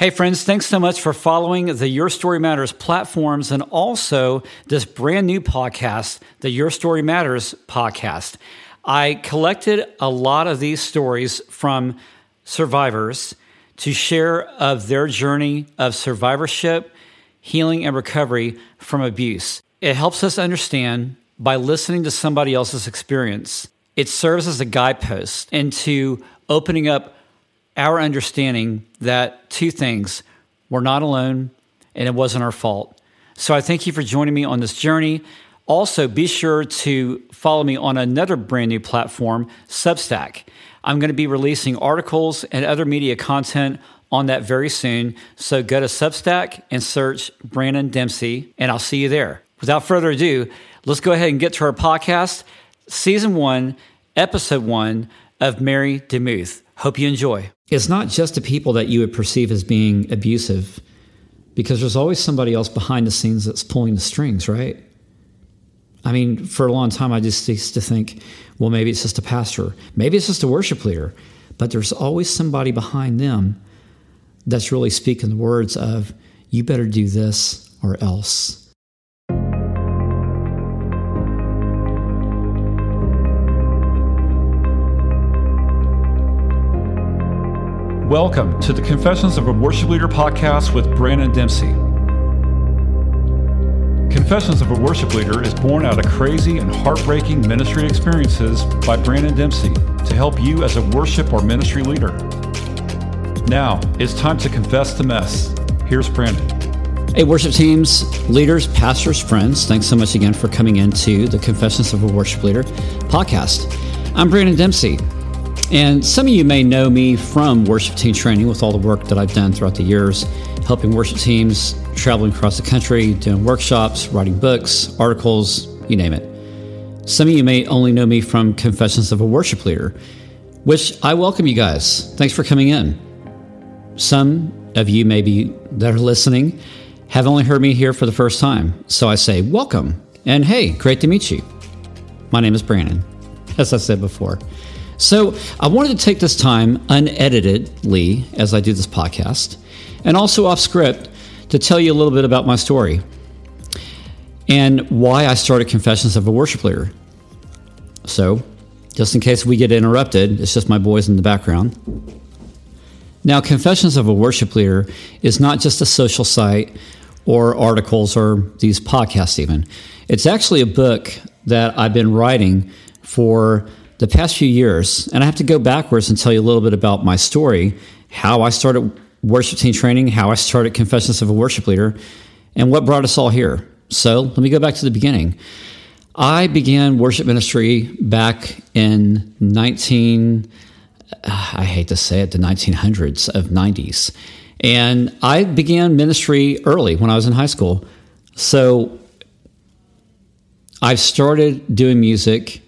Hey, friends, thanks so much for following the Your Story Matters platforms and also this brand new podcast, the Your Story Matters podcast. I collected a lot of these stories from survivors to share of their journey of survivorship, healing, and recovery from abuse. It helps us understand by listening to somebody else's experience. It serves as a guidepost into opening up our understanding that two things we're not alone and it wasn't our fault. So I thank you for joining me on this journey. Also, be sure to follow me on another brand new platform, Substack. I'm going to be releasing articles and other media content on that very soon. So go to Substack and search Branon Dempsey, and I'll see you there. Without further ado, let's go ahead and get to our podcast, Season 1, Episode 1 of Mary DeMuth. Hope you enjoy. It's not just the people that you would perceive as being abusive, because there's always somebody else behind the scenes that's pulling the strings, right? I mean, for a long time, I just used to think, well, maybe it's just a pastor, maybe it's just a worship leader, but there's always somebody behind them that's really speaking the words of, you better do this or else. Welcome to the Confessions of a Worship Leader podcast with Branon Dempsey. Confessions of a Worship Leader is born out of crazy and heartbreaking ministry experiences by Branon Dempsey to help you as a worship or ministry leader. Now, it's time to confess the mess. Here's Branon. Hey, worship teams, leaders, pastors, friends, thanks so much again for coming into the Confessions of a Worship Leader podcast. I'm Branon Dempsey. And some of you may know me from worship team training with all the work that I've done throughout the years, helping worship teams, traveling across the country, doing workshops, writing books, articles, you name it. Some of you may only know me from Confessions of a Worship Leader, which I welcome you guys. Thanks for coming in. Some of you, maybe that are listening, have only heard me here for the first time. So I say, welcome. And hey, great to meet you. My name is Branon, as I said before. So I wanted to take this time uneditedly as I do this podcast and also off script to tell you a little bit about my story and why I started Confessions of a Worship Leader. So, just in case we get interrupted, it's just my boys in the background. Now, Confessions of a Worship Leader is not just a social site or articles or these podcasts, even. It's actually a book that I've been writing for the past few years, and I have to go backwards and tell you a little bit about my story, how I started worship team training, how I started Confessions of a Worship Leader, and what brought us all here. So let me go back to the beginning. I began worship ministry back in 19, I hate to say it, the 1900s of 90s. And I began ministry early when I was in high school. So I've started doing music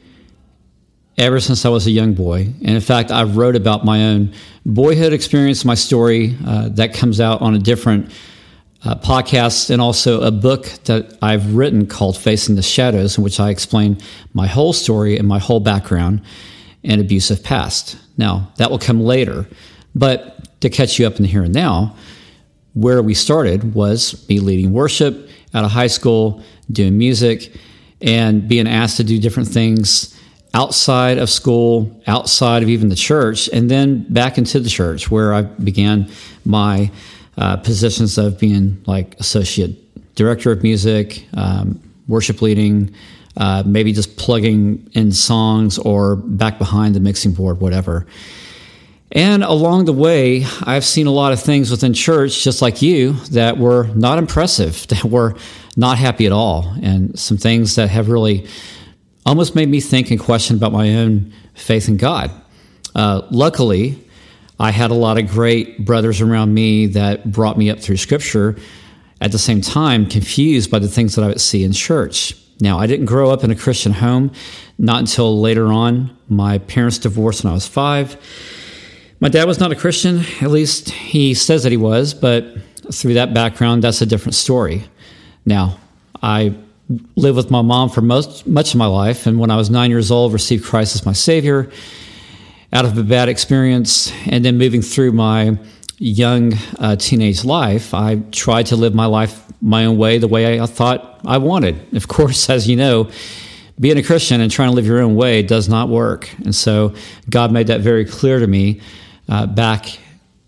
ever since I was a young boy. And in fact, I wrote about my own boyhood experience, my story uh, that comes out on a different uh, podcast, and also a book that I've written called Facing the Shadows, in which I explain my whole story and my whole background and abusive past. Now, that will come later. But to catch you up in the here and now, where we started was me leading worship out of high school, doing music, and being asked to do different things outside of school, outside of even the church, and then back into the church where I began my uh, positions of being like associate director of music, um, worship leading, uh, maybe just plugging in songs or back behind the mixing board, whatever. And along the way, I've seen a lot of things within church, just like you, that were not impressive, that were not happy at all, and some things that have really almost made me think and question about my own faith in God. Uh, luckily, I had a lot of great brothers around me that brought me up through Scripture. At the same time, confused by the things that I would see in church. Now, I didn't grow up in a Christian home, not until later on. My parents divorced when I was five. My dad was not a Christian, at least he says that he was, but through that background, that's a different story. Now, I lived with my mom for most much of my life, and when I was nine years old, received Christ as my Savior out of a bad experience, and then moving through my young uh, teenage life, I tried to live my life my own way, the way I thought I wanted. Of course, as you know, being a Christian and trying to live your own way does not work. And so God made that very clear to me uh, back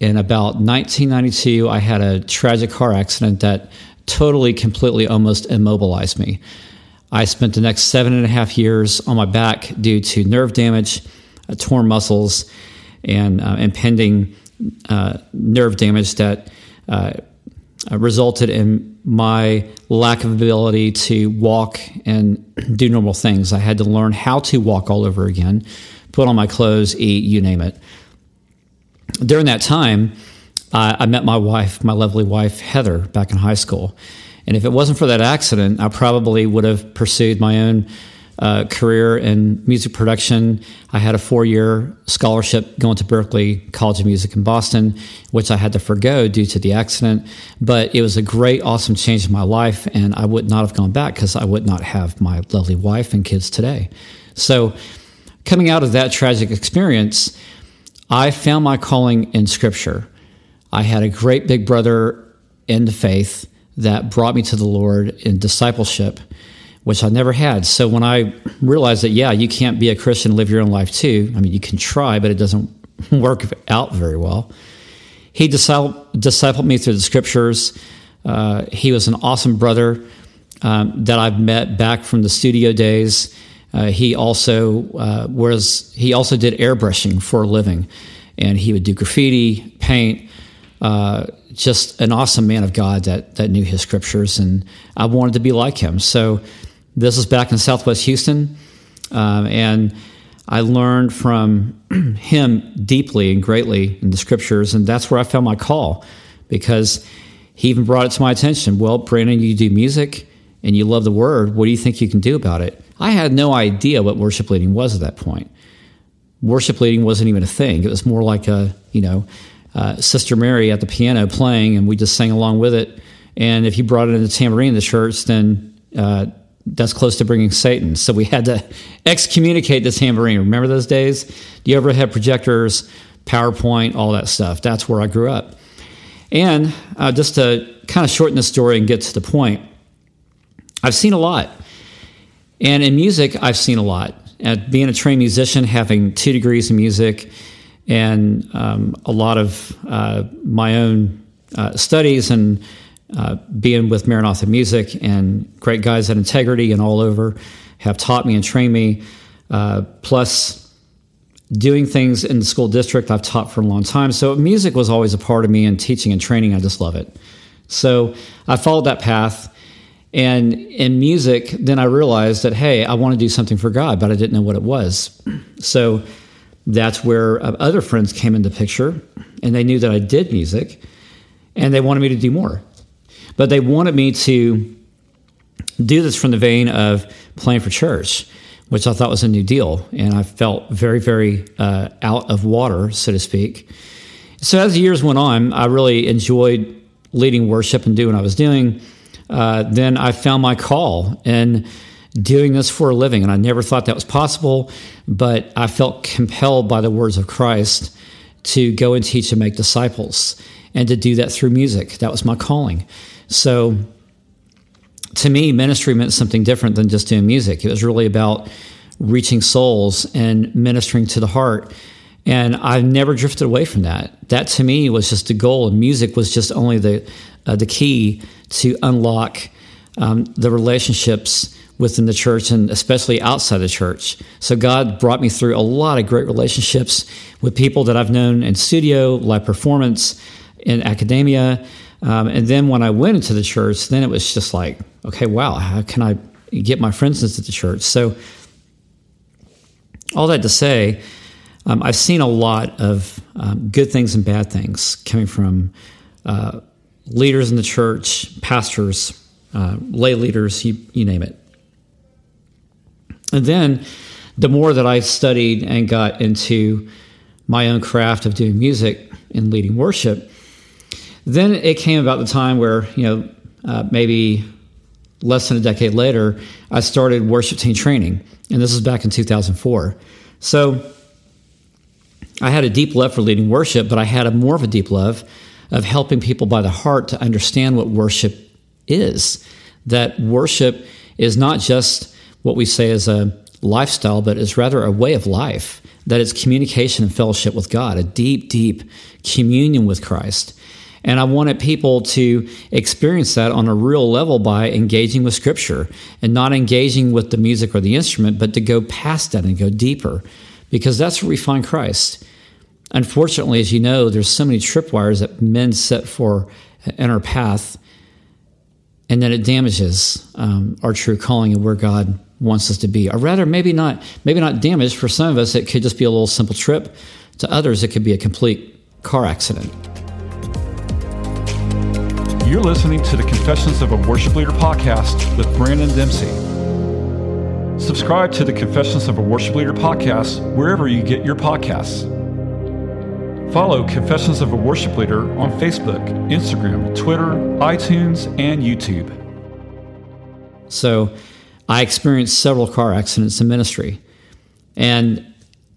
in about 1992. I had a tragic car accident that totally, completely, almost immobilized me. I spent the next seven and a half years on my back due to nerve damage, uh, torn muscles, and uh, impending uh, nerve damage that uh, uh, resulted in my lack of ability to walk and do normal things. I had to learn how to walk all over again, put on my clothes, eat, you name it. During that time, I met my wife, my lovely wife, Heather, back in high school. And if it wasn't for that accident, I probably would have pursued my own uh, career in music production. I had a four year scholarship going to Berklee College of Music in Boston, which I had to forego due to the accident. But it was a great, awesome change in my life, and I would not have gone back because I would not have my lovely wife and kids today. So, coming out of that tragic experience, I found my calling in Scripture. I had a great big brother in the faith that brought me to the Lord in discipleship which I never had. So when I realized that, yeah, you can't be a Christian and live your own life too, I mean, you can try, but it doesn't work out very well. He discipled, me through the scriptures. Uh, he was an awesome brother um, that I've met back from the studio days. Uh, he also uh, was he also did airbrushing for a living, and he would do graffiti, paint. Uh, just an awesome man of God that that knew his scriptures, and I wanted to be like him. So this is back in Southwest Houston, um, and I learned from him deeply and greatly in the scriptures, and that's where I found my call because he even brought it to my attention. Well, Branon, you do music and you love the word. What do you think you can do about it? I had no idea what worship leading was at that point. Worship leading wasn't even a thing. It was more like a, you know, uh, Sister Mary at the piano playing, and we just sang along with it. And if you brought in the tambourine in the church, then uh, that's close to bringing Satan. So we had to excommunicate this tambourine. Remember those days? Ever have projectors, PowerPoint, all that stuff? That's where I grew up. And uh, just to kind of shorten the story and get to the point, I've seen a lot. And in music, I've seen a lot. At being a trained musician, having two degrees in music, and um, a lot of uh, my own uh, studies and uh, being with Maranatha Music and great guys at Integrity and all over have taught me and trained me. Uh, plus, doing things in the school district I've taught for a long time. So, music was always a part of me, and teaching and training, I just love it. So, I followed that path. And in music, then I realized that, hey, I want to do something for God, but I didn't know what it was. So, that's where uh, other friends came into picture, and they knew that I did music, and they wanted me to do more. But they wanted me to do this from the vein of playing for church, which I thought was a new deal. And I felt very, very uh, out of water, so to speak. So as the years went on, I really enjoyed leading worship and doing what I was doing. Uh, then I found my call in doing this for a living. And I never thought that was possible, but I felt compelled by the words of Christ to go and teach and make disciples and to do that through music. That was my calling. So to me, ministry meant something different than just doing music. It was really about reaching souls and ministering to the heart. And I've never drifted away from that. That to me was just a goal, and music was just only the uh, the key to unlock um, the relationships within the church and especially outside the church. So God brought me through a lot of great relationships with people that I've known in studio, live performance, in academia, um, and then when I went into the church, then it was just like, okay, wow, how can I get my friends into the church? So, all that to say, um, I've seen a lot of um, good things and bad things coming from uh, leaders in the church, pastors, uh, lay leaders, you, you name it. And then the more that I studied and got into my own craft of doing music and leading worship, then it came about the time where, you know, uh, maybe less than a decade later, I started worship team training. And this is back in 2004. So I had a deep love for leading worship, but I had a more of a deep love of helping people by the heart to understand what worship is. That worship is not just what we say is a lifestyle, but is rather a way of life. that is communication and fellowship with God, a deep, deep communion with Christ. And I wanted people to experience that on a real level by engaging with Scripture and not engaging with the music or the instrument, but to go past that and go deeper because that's where we find Christ. Unfortunately, as you know, there's so many tripwires that men set for in our path, and then it damages um, our true calling and where God wants us to be. Or rather, maybe not, maybe not damaged. For some of us, it could just be a little simple trip. To others, it could be a complete car accident. You're listening to the Confessions of a Worship Leader podcast with Branon Dempsey. Subscribe to the Confessions of a Worship Leader podcast wherever you get your podcasts. Follow Confessions of a Worship Leader on Facebook, Instagram, Twitter, iTunes, and YouTube. So, I experienced several car accidents in ministry. And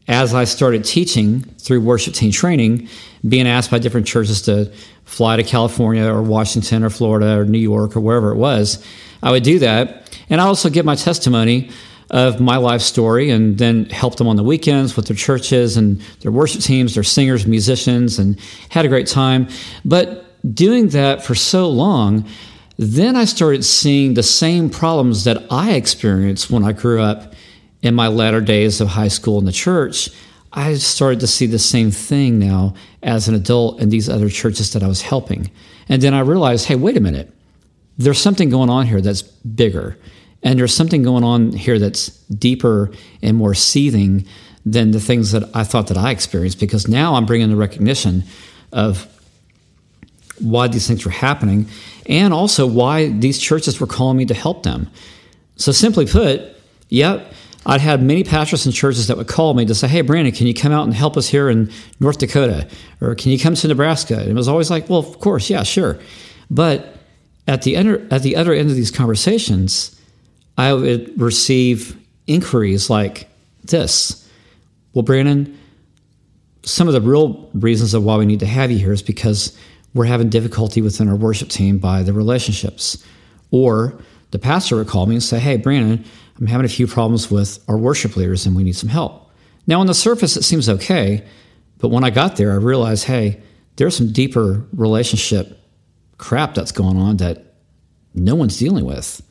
as I started teaching through worship team training, being asked by different churches to fly to California or Washington or Florida or New York or wherever it was, I would do that. And I also give my testimony of my life story and then help them on the weekends with their churches and their worship teams, their singers, musicians, and had a great time. But doing that for so long, then I started seeing the same problems that I experienced when I grew up in my latter days of high school in the church, I started to see the same thing now as an adult in these other churches that I was helping. And then I realized, hey, wait a minute. There's something going on here that's bigger. And there's something going on here that's deeper and more seething than the things that I thought that I experienced because now I'm bringing the recognition of why these things were happening and also why these churches were calling me to help them. So, simply put, yep, I'd had many pastors and churches that would call me to say, Hey, Branon, can you come out and help us here in North Dakota? Or can you come to Nebraska? And it was always like, Well, of course, yeah, sure. But at the, at the other end of these conversations, I would receive inquiries like this Well, Branon, some of the real reasons of why we need to have you here is because we're having difficulty within our worship team by the relationships. Or the pastor would call me and say, Hey, Branon, I'm having a few problems with our worship leaders and we need some help. Now, on the surface, it seems okay, but when I got there, I realized, hey, there's some deeper relationship crap that's going on that no one's dealing with.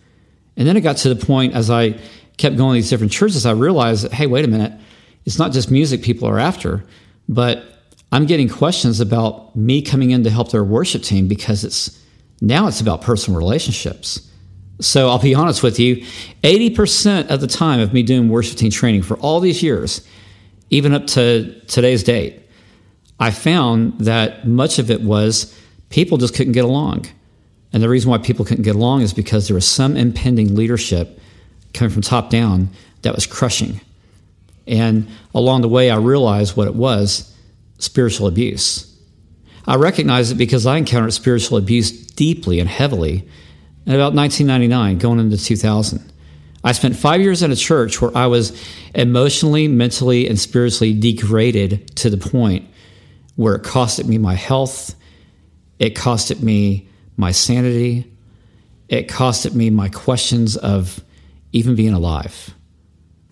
And then it got to the point as I kept going to these different churches, I realized hey, wait a minute, it's not just music people are after, but I'm getting questions about me coming in to help their worship team because it's now it's about personal relationships. So I'll be honest with you 80% of the time of me doing worship team training for all these years, even up to today's date, I found that much of it was people just couldn't get along. And the reason why people couldn't get along is because there was some impending leadership coming from top down that was crushing. And along the way, I realized what it was spiritual abuse. I recognize it because I encountered spiritual abuse deeply and heavily in about 1999, going into 2000. I spent five years in a church where I was emotionally, mentally, and spiritually degraded to the point where it costed me my health, it costed me my sanity, it costed me my questions of even being alive.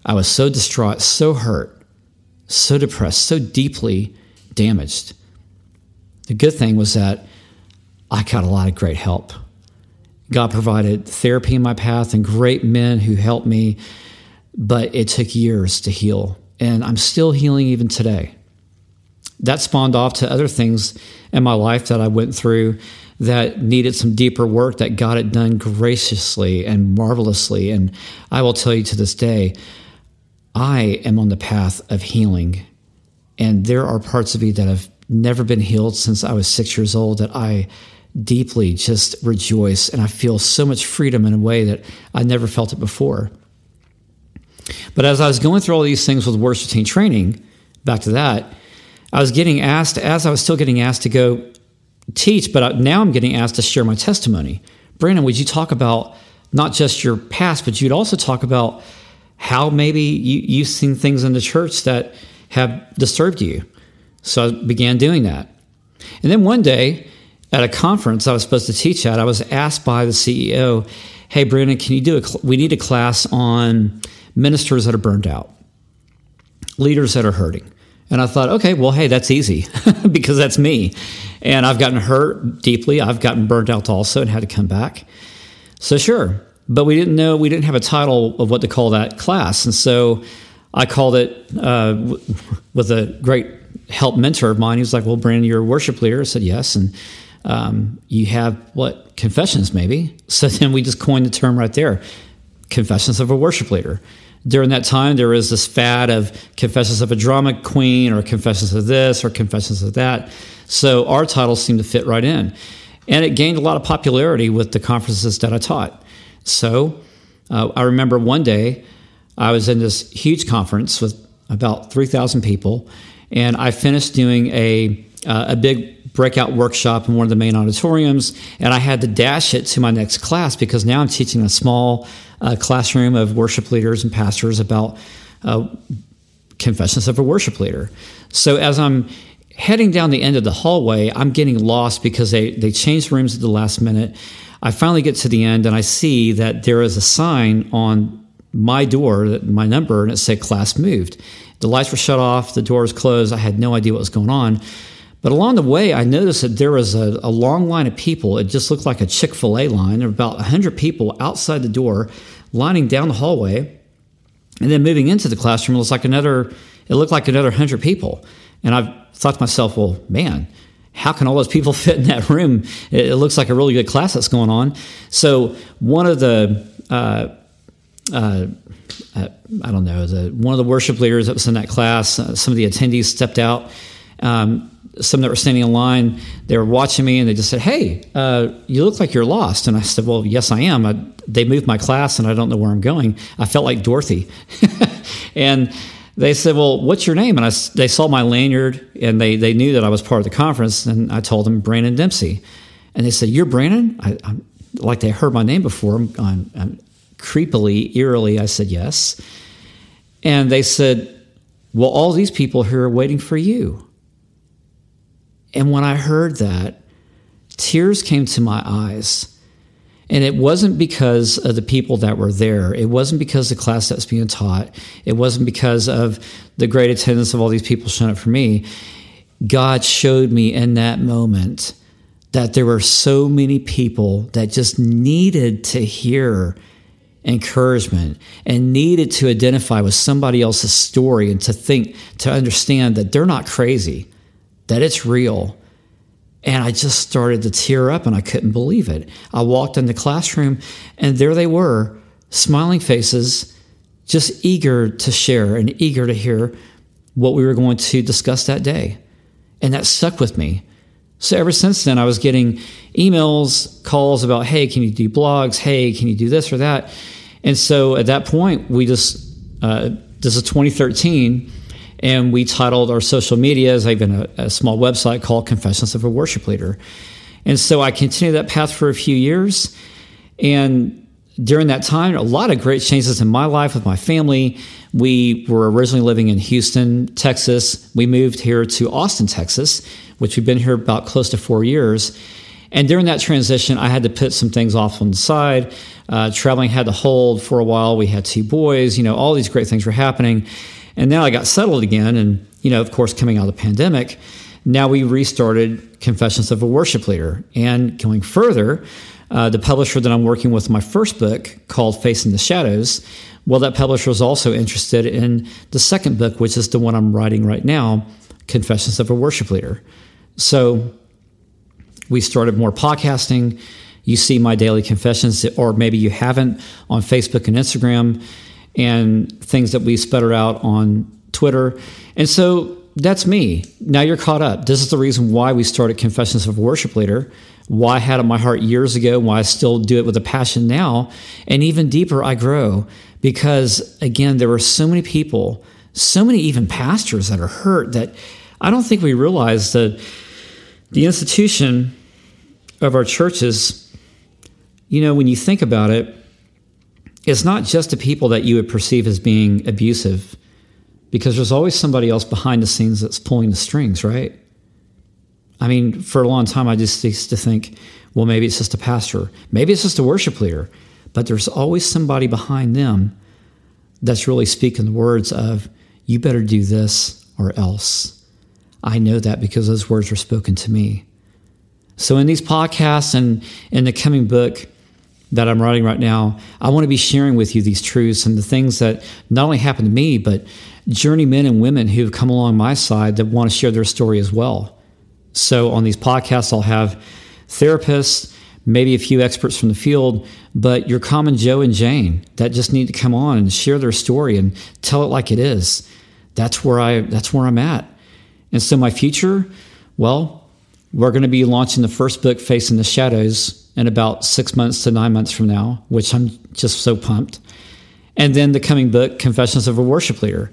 I was so distraught, so hurt, so depressed, so deeply damaged. The good thing was that I got a lot of great help. God provided therapy in my path and great men who helped me, but it took years to heal. And I'm still healing even today. That spawned off to other things in my life that I went through that needed some deeper work that God had done graciously and marvelously. And I will tell you to this day, I am on the path of healing. And there are parts of me that have never been healed since I was six years old that I deeply just rejoice and I feel so much freedom in a way that I never felt it before. But as I was going through all these things with worship team training, back to that, I was getting asked, as I was still getting asked to go teach, but now I'm getting asked to share my testimony. Branon, would you talk about not just your past, but you'd also talk about how maybe you, you've seen things in the church that have disturbed you? So I began doing that. And then one day, at a conference I was supposed to teach at, I was asked by the CEO, "Hey, Branon, can you do a? Cl- we need a class on ministers that are burned out, leaders that are hurting." And I thought, okay, well, hey, that's easy because that's me. And I've gotten hurt deeply. I've gotten burned out also and had to come back. So, sure. But we didn't know, we didn't have a title of what to call that class. And so I called it uh, with a great help mentor of mine. He was like, well, Branon, you're a worship leader. I said, yes. And um, you have what? Confessions, maybe. So then we just coined the term right there Confessions of a Worship Leader during that time, there was this fad of Confessions of a Drama Queen or Confessions of this or Confessions of that. So our title seemed to fit right in. And it gained a lot of popularity with the conferences that I taught. So uh, I remember one day I was in this huge conference with about 3,000 people, and I finished doing a, uh, a big breakout workshop in one of the main auditoriums, and I had to dash it to my next class because now I'm teaching a small uh, classroom of worship leaders and pastors about uh, confessions of a worship leader. So as I'm heading down the end of the hallway, I'm getting lost because they, they changed rooms at the last minute. I finally get to the end and I see that there is a sign on my door, my number, and it said class moved. The lights were shut off, the doors closed. I had no idea what was going on. But along the way, I noticed that there was a, a long line of people. It just looked like a Chick fil A line. There were about 100 people outside the door lining down the hallway. And then moving into the classroom, it was like another, it looked like another 100 people. And I thought to myself, well, man, how can all those people fit in that room? It, it looks like a really good class that's going on. So one of the, uh, uh, uh, I don't know, one of the worship leaders that was in that class, uh, some of the attendees stepped out. Um, some that were standing in line, they were watching me and they just said, Hey, uh, you look like you're lost. And I said, Well, yes, I am. I, they moved my class and I don't know where I'm going. I felt like Dorothy. and they said, Well, what's your name? And I, they saw my lanyard and they, they knew that I was part of the conference. And I told them, Branon Dempsey. And they said, You're Branon? I, like they heard my name before. I'm, I'm creepily, eerily, I said, Yes. And they said, Well, all these people here are waiting for you. And when I heard that, tears came to my eyes. And it wasn't because of the people that were there. It wasn't because the class that's being taught. It wasn't because of the great attendance of all these people showing up for me. God showed me in that moment that there were so many people that just needed to hear encouragement and needed to identify with somebody else's story and to think, to understand that they're not crazy that it's real. And I just started to tear up and I couldn't believe it. I walked in the classroom and there they were, smiling faces, just eager to share and eager to hear what we were going to discuss that day. And that stuck with me. So ever since then, I was getting emails, calls about, hey, can you do blogs? Hey, can you do this or that? And so at that point, we just, uh, this is 2013 and we titled our social medias, even a, a small website called Confessions of a Worship Leader. And so I continued that path for a few years. And during that time, a lot of great changes in my life with my family. We were originally living in Houston, Texas. We moved here to Austin, Texas, which we've been here about close to four years. And during that transition, I had to put some things off on the side. Uh, traveling had to hold for a while. We had two boys, you know, all these great things were happening. And now I got settled again. And, you know, of course, coming out of the pandemic, now we restarted Confessions of a Worship Leader. And going further, uh, the publisher that I'm working with my first book called Facing the Shadows, well, that publisher was also interested in the second book, which is the one I'm writing right now, Confessions of a Worship Leader. So we started more podcasting. You see my daily confessions, or maybe you haven't on Facebook and Instagram and things that we sputter out on Twitter. And so that's me. Now you're caught up. This is the reason why we started Confessions of Worship Leader, why I had it in my heart years ago, why I still do it with a passion now. And even deeper, I grow because, again, there were so many people, so many even pastors that are hurt that I don't think we realize that the institution of our churches, you know, when you think about it, it's not just the people that you would perceive as being abusive, because there's always somebody else behind the scenes that's pulling the strings, right? I mean, for a long time, I just used to think, well, maybe it's just a pastor, maybe it's just a worship leader, but there's always somebody behind them that's really speaking the words of, you better do this or else. I know that because those words were spoken to me. So, in these podcasts and in the coming book that I'm writing right now, I want to be sharing with you these truths and the things that not only happened to me, but journeymen and women who have come along my side that want to share their story as well. So, on these podcasts, I'll have therapists, maybe a few experts from the field, but your common Joe and Jane that just need to come on and share their story and tell it like it is. That's where I that's where I'm at. And so my future, well, we're going to be launching the first book, Facing the Shadows, in about six months to nine months from now, which I'm just so pumped. And then the coming book, Confessions of a Worship Leader.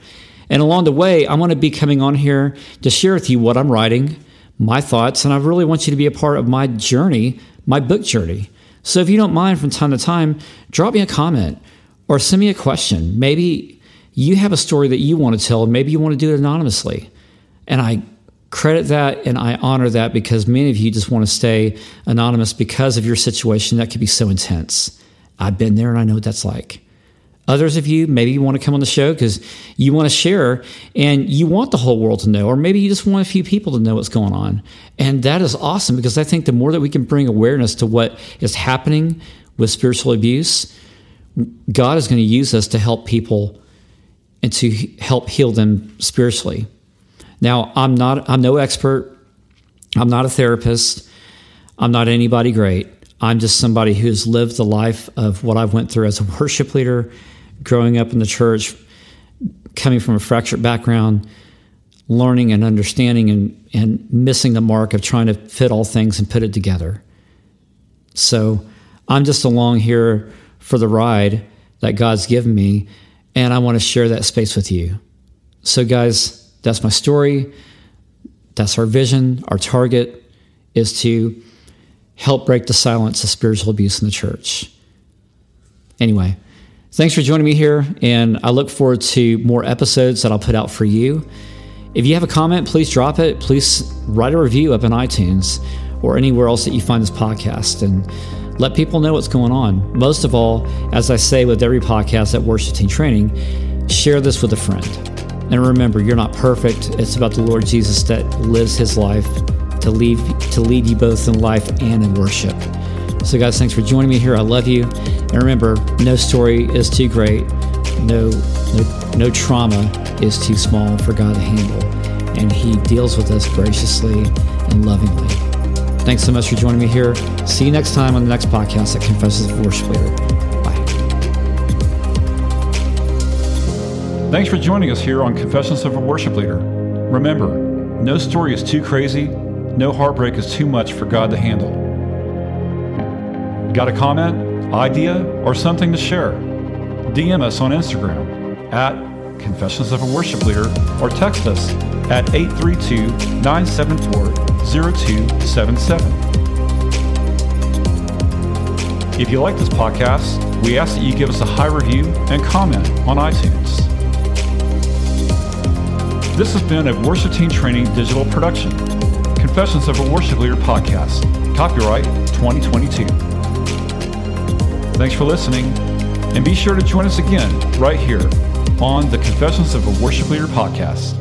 And along the way, I want to be coming on here to share with you what I'm writing, my thoughts, and I really want you to be a part of my journey, my book journey. So if you don't mind from time to time, drop me a comment or send me a question. Maybe you have a story that you want to tell, maybe you want to do it anonymously. And I credit that and I honor that because many of you just want to stay anonymous because of your situation that could be so intense. I've been there and I know what that's like. Others of you, maybe you want to come on the show because you want to share and you want the whole world to know, or maybe you just want a few people to know what's going on. And that is awesome because I think the more that we can bring awareness to what is happening with spiritual abuse, God is going to use us to help people and to help heal them spiritually. Now, I'm not I'm no expert. I'm not a therapist. I'm not anybody great. I'm just somebody who's lived the life of what I've went through as a worship leader, growing up in the church, coming from a fractured background, learning and understanding and, and missing the mark of trying to fit all things and put it together. So I'm just along here for the ride that God's given me, and I want to share that space with you. So, guys, that's my story. That's our vision. Our target is to help break the silence of spiritual abuse in the church. Anyway, thanks for joining me here, and I look forward to more episodes that I'll put out for you. If you have a comment, please drop it. Please write a review up in iTunes or anywhere else that you find this podcast and let people know what's going on. Most of all, as I say with every podcast at Worship Team Training, share this with a friend. And remember, you're not perfect. It's about the Lord Jesus that lives his life to lead, to lead you both in life and in worship. So, guys, thanks for joining me here. I love you. And remember, no story is too great, no, no, no trauma is too small for God to handle. And he deals with us graciously and lovingly. Thanks so much for joining me here. See you next time on the next podcast at Confessions of Worship Leader. Thanks for joining us here on Confessions of a Worship Leader. Remember, no story is too crazy, no heartbreak is too much for God to handle. Got a comment, idea, or something to share? DM us on Instagram at Confessions of a Worship Leader or text us at 832 974 0277. If you like this podcast, we ask that you give us a high review and comment on iTunes. This has been a Worship Team Training digital production. Confessions of a Worship Leader podcast. Copyright 2022. Thanks for listening, and be sure to join us again right here on the Confessions of a Worship Leader podcast.